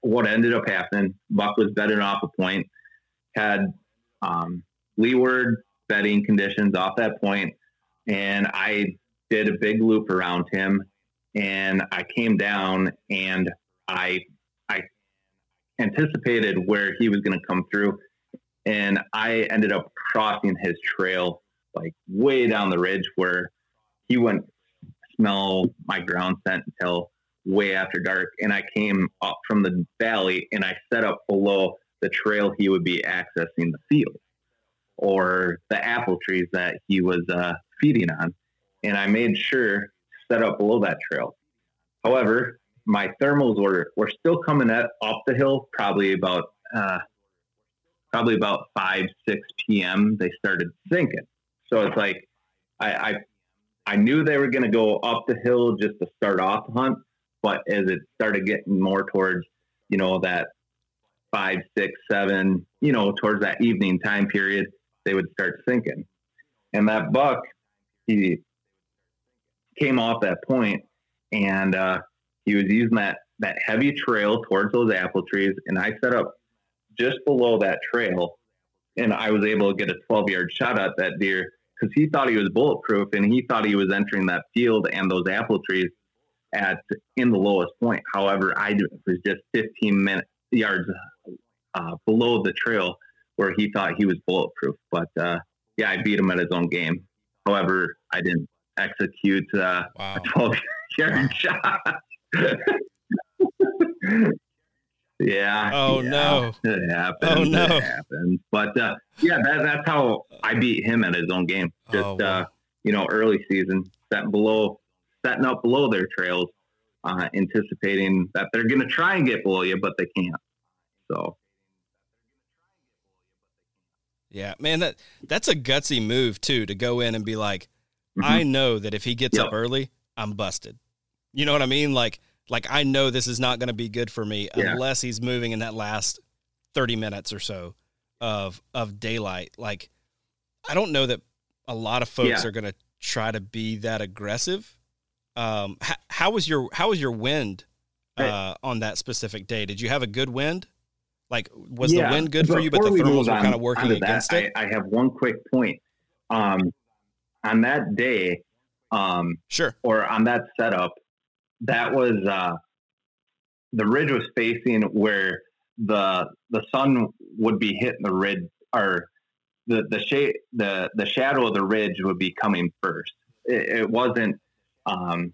what ended up happening? Buck was bedding off a point, had um, leeward bedding conditions off that point, and I did a big loop around him, and I came down and I I anticipated where he was going to come through and I ended up crossing his trail like way down the ridge where he wouldn't smell my ground scent until way after dark. And I came up from the valley and I set up below the trail he would be accessing the field or the apple trees that he was uh, feeding on. And I made sure to set up below that trail. However, my thermals were, were still coming at, up the hill, probably about uh, probably about 5 6 p.m they started sinking so it's like i i, I knew they were going to go up the hill just to start off the hunt but as it started getting more towards you know that five six seven you know towards that evening time period they would start sinking. And that buck he came off that point and uh, he was using that that heavy trail towards those apple trees and i set up just below that trail, and I was able to get a 12 yard shot at that deer because he thought he was bulletproof and he thought he was entering that field and those apple trees at in the lowest point. However, I was just 15 minute yards uh, below the trail where he thought he was bulletproof. But uh, yeah, I beat him at his own game. However, I didn't execute uh, Wow. a 12 yard shot. Yeah. Oh yeah, no. It happens. Oh no. It happens. But uh, yeah, that, that's how I beat him at his own game. Just Oh, wow. uh, you know, early season, setting below, setting up below their trails, uh, anticipating that they're going to try and get below you, but they can't. So Yeah, man, that that's a gutsy move too to go in and be like, mhm. I know that if he gets Yep. up early, I'm busted. You know what I mean? Like like I know this is not going to be good for me Yeah. unless he's moving in that last 30 minutes or so of of daylight. Like I don't know that a lot of folks Yeah. are going to try to be that aggressive. Um how, how was your how was your wind uh on that specific day? Did you have a good wind? Like was Yeah, the wind good for you but the thermals were on kind of working onto that, against it? I, I have one quick point. Um, on that day, um, Sure. or on that setup, that was uh, the ridge was facing where the the sun would be hitting the ridge, or the the shade the the shadow of the ridge would be coming first. It, it wasn't um,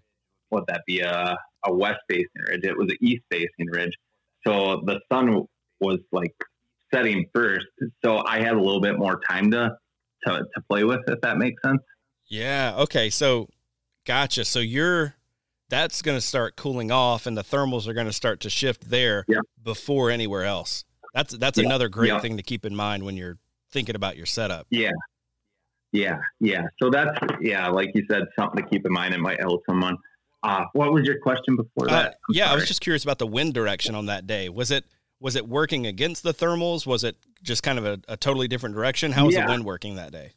what that be a a west facing ridge. It was an east facing ridge. So the sun was like setting first. So I had a little bit more time to to, to play with, if that makes sense. Yeah. Okay. So, gotcha. So you're that's going to start cooling off, and the thermals are going to start to shift there Yeah. before anywhere else. That's that's Yeah. another great Yeah. thing to keep in mind when you're thinking about your setup. Yeah. Yeah. Yeah. So that's, yeah, like you said, something to keep in mind. It might help someone. Uh, what was your question before Uh, that? I'm yeah, I was just curious about the wind direction on that day. Was it was it working against the thermals? Was it just kind of a, a totally different direction? How was the wind working that day?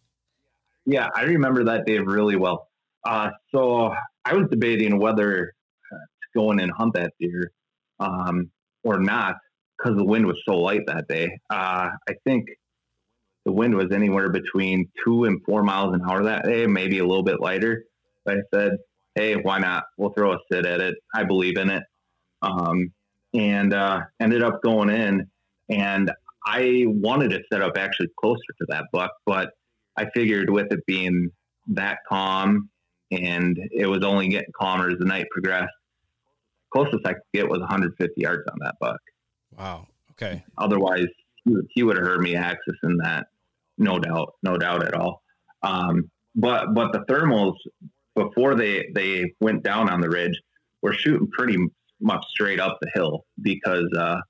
Yeah, I remember that day really well. Uh, so I was debating whether uh, to go in and hunt that deer um, or not because the wind was so light that day. Uh, I think the wind was anywhere between two and four miles an hour that day, maybe a little bit lighter. But I said, hey, why not? We'll throw a sit at it. I believe in it. Um, and uh, ended up going in. And I wanted to set up actually closer to that buck, but I figured with it being that calm and it was only getting calmer as the night progressed, closest I could get was 150 yards on that buck. Wow. Okay. Otherwise, he would, he would have heard me accessing that, no doubt, no doubt at all. Um, but but the thermals before they they went down on the ridge were shooting pretty much straight up the hill because uh,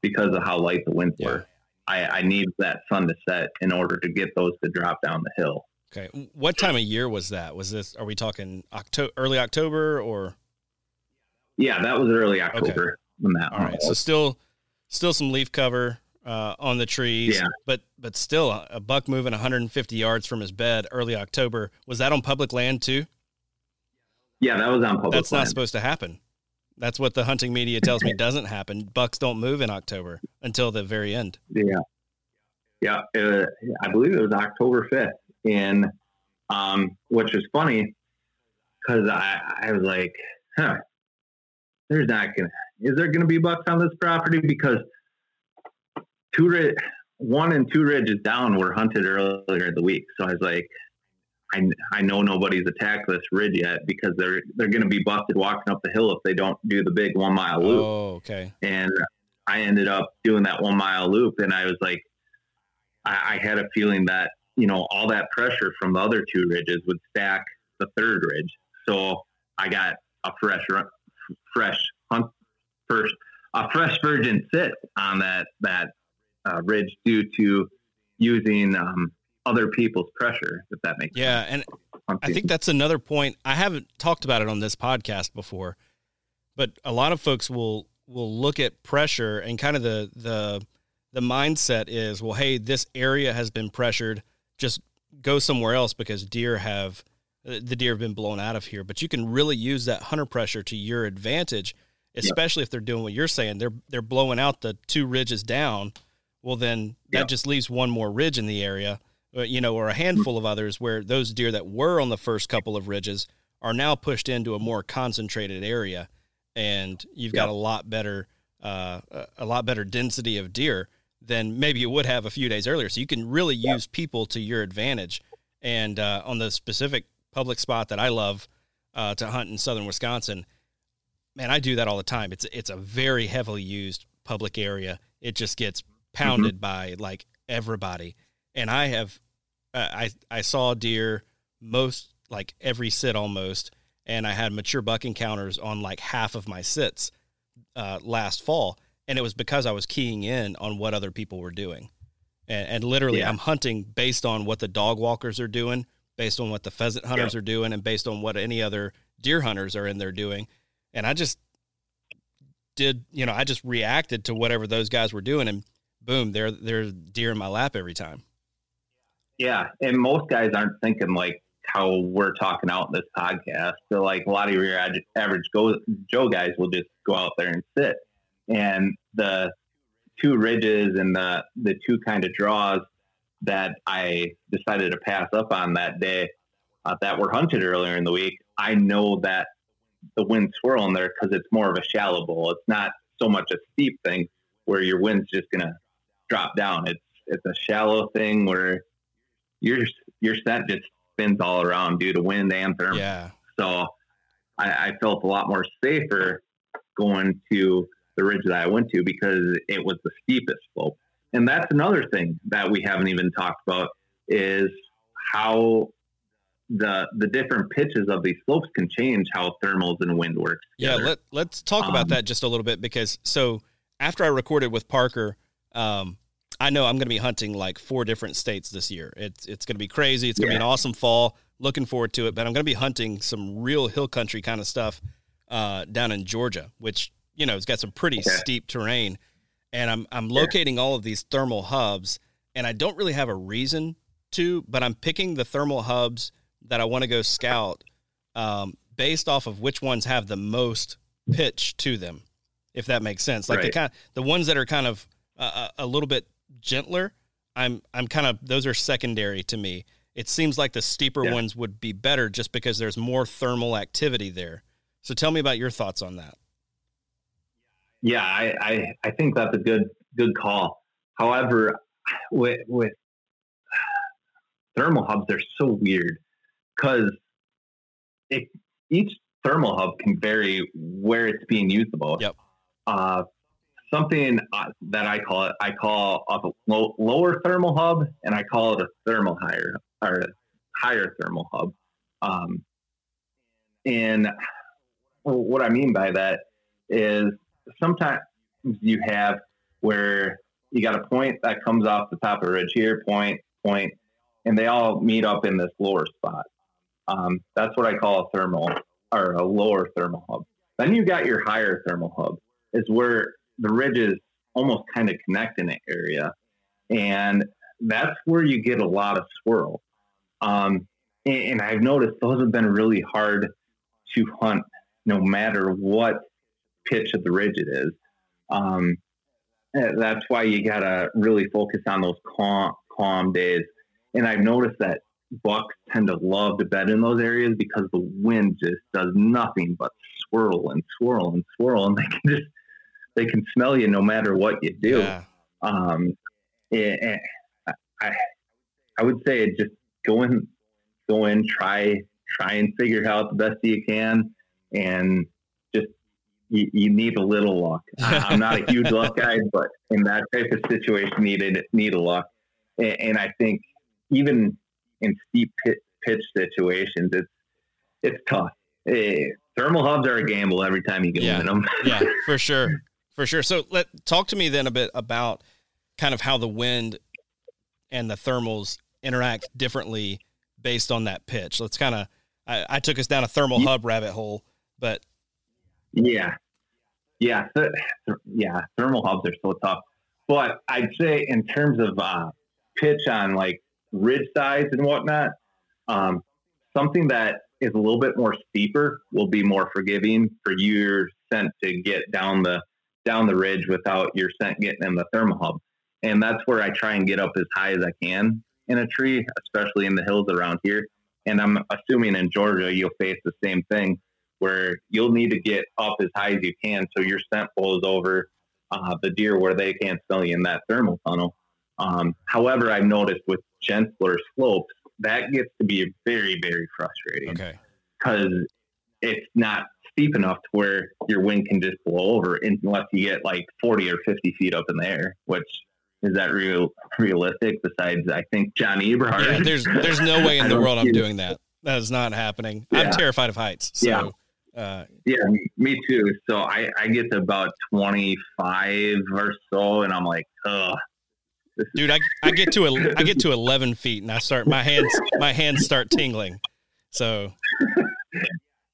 because of how light the winds Yeah. were. I, I need that sun to set in order to get those to drop down the hill. Okay. What time of year was that? Was this, are we talking October, early October or? Yeah, that was early October okay. that All right. So still, still some leaf cover uh, on the trees, yeah. but, but still a buck moving 150 yards from his bed early October. Was that on public land too? Yeah, that was on public That's land. not supposed to happen. That's what the hunting media tells me doesn't happen. Bucks don't move in October until the very end. Yeah. Yeah. Uh, I believe it was October 5th in, um, which was funny because I, I was like, huh, there's not gonna is there gonna be bucks on this property because two ridge, one and two ridges down were hunted earlier in the week. So I was like, I, I know nobody's attacked this ridge yet because they're they're gonna be busted walking up the hill if they don't do the big one mile loop. Oh, okay. And I ended up doing that one mile loop, and I was like, I, I had a feeling that you know all that pressure from the other two ridges would stack the third ridge, so I got a fresh, fresh hunt first, a fresh virgin sit on that that uh, ridge due to using um, other people's pressure, if that makes Yeah, and. I think that's another point. I haven't talked about it on this podcast before, but a lot of folks will will look at pressure and kind of the the the mindset is, well, hey, this area has been pressured, just go somewhere else because deer have the deer have been blown out of here. But you can really use that hunter pressure to your advantage, especially if they're doing what you're saying. They're they're blowing out the two ridges down. Well, then that Yeah. just leaves one more ridge in the area uh, you know, or a handful of others where those deer that were on the first couple of ridges are now pushed into a more concentrated area, and you've got a lot better, uh, a lot better density of deer than maybe you would have a few days earlier. So you can really use people to your advantage. And uh, on the specific public spot that I love uh, to hunt in southern Wisconsin, man, I do that all the time. It's it's a very heavily used public area, it just gets pounded mm-hmm. by like everybody. And I have, uh, I I saw deer most like every sit almost, and I had mature buck encounters on like half of my sits uh, last fall, and it was because I was keying in on what other people were doing, and, and literally yeah. I'm hunting based on what the dog walkers are doing, based on what the pheasant hunters are doing, and based on what any other deer hunters are in there doing, and I just did you know I just reacted to whatever those guys were doing, and boom, they're they're deer in my lap every time. Yeah, and most guys aren't thinking like how we're talking out in this podcast. So like a lot of your average go, Joe guys will just go out there and sit. And the two ridges and the the two kind of draws that I decided to pass up on that day uh, that were hunted earlier in the week, I know that the wind swirl in there because it's more of a shallow bowl. It's not so much a steep thing where your wind's just gonna drop down. It's it's a shallow thing where your your scent just spins all around due to wind and thermal. Yeah. So I, I felt a lot more safer going to the ridge that I went to because it was the steepest slope. And that's another thing that we haven't even talked about is how the the different pitches of these slopes can change how thermals and wind works. Together. Yeah, let let's talk um, about that just a little bit because so after I recorded with Parker, um, I know I'm going to be hunting like four different states this year. It's it's going to be crazy. It's going to yeah. be an awesome fall. Looking forward to it. But I'm going to be hunting some real hill country kind of stuff uh, down in Georgia, which you know it's got some pretty steep terrain. And I'm I'm locating all of these thermal hubs, and I don't really have a reason to, but I'm picking the thermal hubs that I want to go scout um, based off of which ones have the most pitch to them, if that makes sense. Like right. the kind, the ones that are kind of uh, a little bit gentler, I'm I'm kind of those are secondary to me. It seems like the steeper yeah. ones would be better just because there's more thermal activity there. So tell me about your thoughts on that. Yeah, I, I, I think that's a good good call. However, with with thermal hubs, they're so weird because each thermal hub can vary where it's being most. Yep. Uh, something uh, that I call it, I call a low, lower thermal hub, and I call it a thermal higher or higher thermal hub. Um, and what I mean by that is sometimes you have where you got a point that comes off the top of a ridge here, point, point, and they all meet up in this lower spot. Um, that's what I call a thermal or a lower thermal hub. Then you got your higher thermal hub, is where the ridges almost kind of connect in an area. And that's where you get a lot of swirl. Um, and, and I've noticed those have been really hard to hunt no matter what pitch of the ridge it is. Um, eh, that's why you got to really focus on those calm, calm days. And I've noticed that bucks tend to love to bed in those areas because the wind just does nothing but swirl and swirl and swirl, and they can just they can smell you no matter what you do. Yeah. Um, and I, I would say just go in, go in, try, try and figure out the best you can, and you, you need a little luck. Uh, I'm not a huge luck guy, but in that type of situation, needed need a luck. And, and I think even in steep pit, pitch situations, it's it's tough. Hey, thermal hubs are a gamble every time you get yeah. in them. yeah, for sure. For sure. So let talk to me then a bit about kind of how the wind and the thermals interact differently based on that pitch. Let's kind of I, I took us down a thermal yeah. hub rabbit hole, but yeah, yeah, th- yeah. Thermal hubs are so tough, but I'd say in terms of uh, pitch on like ridge sides and whatnot, um, something that is a little bit more steeper will be more forgiving for your scent to get down the down the ridge without your scent getting in the thermal hub. And that's where I try and get up as high as I can in a tree, especially in the hills around here. And I'm assuming in Georgia, you'll face the same thing where you'll need to get up as high as you can so your scent blows over uh, the deer where they can't smell you in that thermal tunnel. Um, however, I've noticed with gentler slopes, that gets to be very, very frustrating. Okay. Because it's not steep enough to where your wind can just blow over unless you get like 40 or 50 feet up in the air, which is that real realistic? Besides, I think John Eberhart. Yeah, there's there's no way in the world I'm doing that. That is not happening. Yeah. I'm terrified of heights. So, yeah. Uh, yeah, me too. So I, I get to about 25 or so, and I'm like, ugh. Dude, I, I get to a, I get to 11 feet, and I start my hands my hands start tingling. So,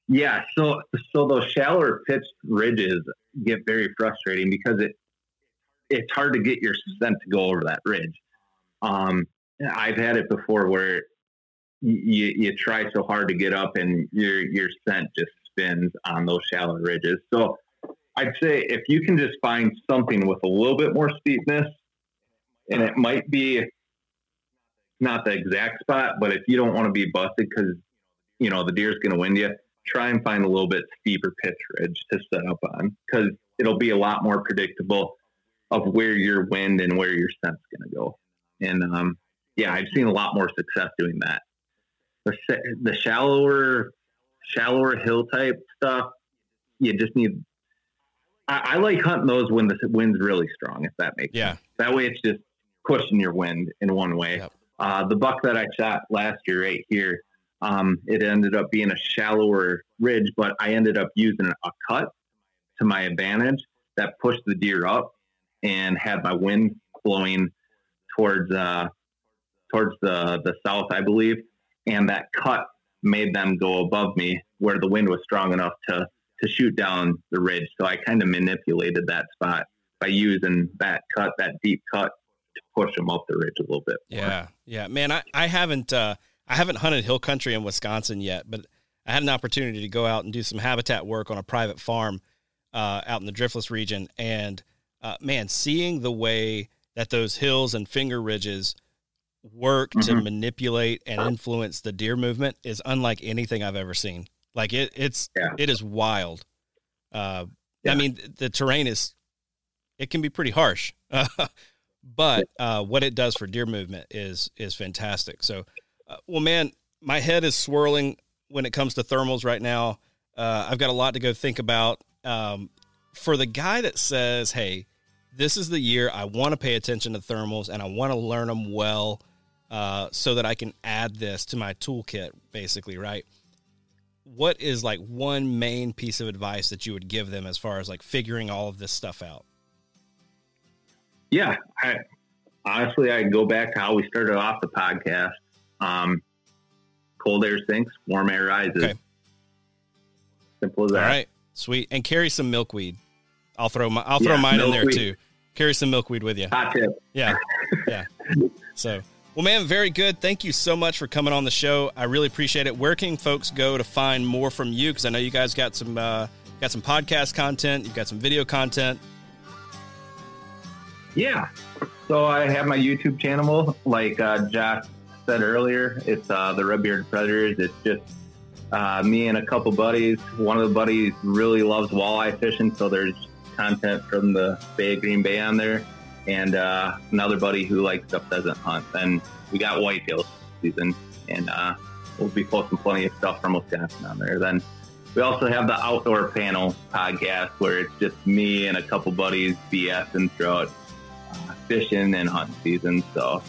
yeah. So so those shallower pitched ridges get very frustrating because it it's hard to get your scent to go over that ridge. Um, I've had it before where you, you try so hard to get up and your your scent just spins on those shallow ridges. So I'd say if you can just find something with a little bit more steepness, and it might be not the exact spot, but if you don't want to be busted because you know the deer's going to wind you, try and find a little bit steeper pitch ridge to set up on because it'll be a lot more predictable of where your wind and where your scent's going to go. And um, yeah, I've seen a lot more success doing that. The, the shallower, shallower hill type stuff, you just need. I, I like hunting those when the wind's really strong, if that makes yeah. sense. That way, it's just pushing your wind in one way. Yep. Uh, the buck that I shot last year, right here, um, it ended up being a shallower ridge, but I ended up using a cut to my advantage that pushed the deer up and had my wind blowing towards uh, towards the the south, I believe, and that cut made them go above me where the wind was strong enough to to shoot down the ridge. So I kind of manipulated that spot by using that cut, that deep cut, to push them up the ridge a little bit. More. Yeah, yeah, man. I I haven't uh, I haven't hunted hill country in Wisconsin yet, but I had an opportunity to go out and do some habitat work on a private farm uh, out in the Driftless region, and uh, man, seeing the way that those hills and finger ridges work mm-hmm. to manipulate and influence the deer movement is unlike anything I've ever seen. Like it, it's yeah. it is wild. Uh, yeah. I mean, the terrain is it can be pretty harsh, but uh, what it does for deer movement is is fantastic. So, uh, well, man, my head is swirling when it comes to thermals right now. Uh, I've got a lot to go think about. Um, for the guy that says, "Hey, this is the year I want to pay attention to thermals and I want to learn them well, uh, so that I can add this to my toolkit." Basically, right? What is like one main piece of advice that you would give them as far as like figuring all of this stuff out? Yeah, I, honestly, I go back to how we started off the podcast. Um, cold air sinks, warm air rises. Okay. Simple as that. All right, sweet. And carry some milkweed. I'll throw my I'll throw yeah, mine milkweed. in there too. Carry some milkweed with you. Hot tip. Yeah, yeah. So, well, man, very good. Thank you so much for coming on the show. I really appreciate it. Where can folks go to find more from you? Because I know you guys got some uh, got some podcast content. You've got some video content. Yeah. So I have my YouTube channel, like uh, Josh said earlier. It's uh, the Red Beard Predators. It's just uh, me and a couple buddies. One of the buddies really loves walleye fishing, so there's content from the Bay of Green Bay on there, and uh, another buddy who likes the pheasant hunt. And we got whitetail season, and uh, we'll be posting plenty of stuff from Wisconsin on there. Then we also have the Outdoor Panel podcast, where it's just me and a couple buddies BSing throughout uh, fishing and hunting season. So,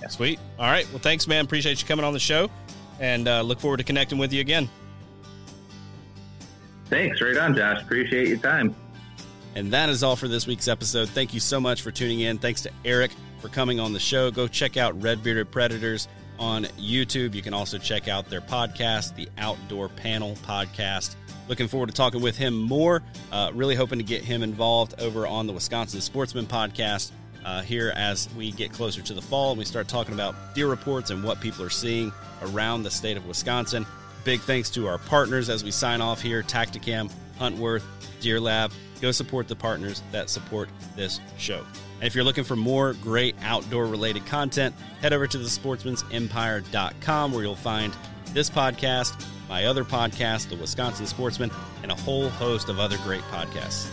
yeah. sweet. All right. Well, thanks, man. Appreciate you coming on the show, and uh, look forward to connecting with you again. Thanks. Right on, Josh. Appreciate your time. And that is all for this week's episode. Thank you so much for tuning in. Thanks to Eric for coming on the show. Go check out Red Bearded Predators on YouTube. You can also check out their podcast, the Outdoor Panel Podcast. Looking forward to talking with him more. Uh, really hoping to get him involved over on the Wisconsin Sportsman Podcast uh, here as we get closer to the fall and we start talking about deer reports and what people are seeing around the state of Wisconsin. Big thanks to our partners as we sign off here Tactacam, Huntworth, Deer Lab. Go support the partners that support this show. And if you're looking for more great outdoor related content, head over to the sportsmansempire.com where you'll find this podcast, my other podcast, The Wisconsin Sportsman, and a whole host of other great podcasts.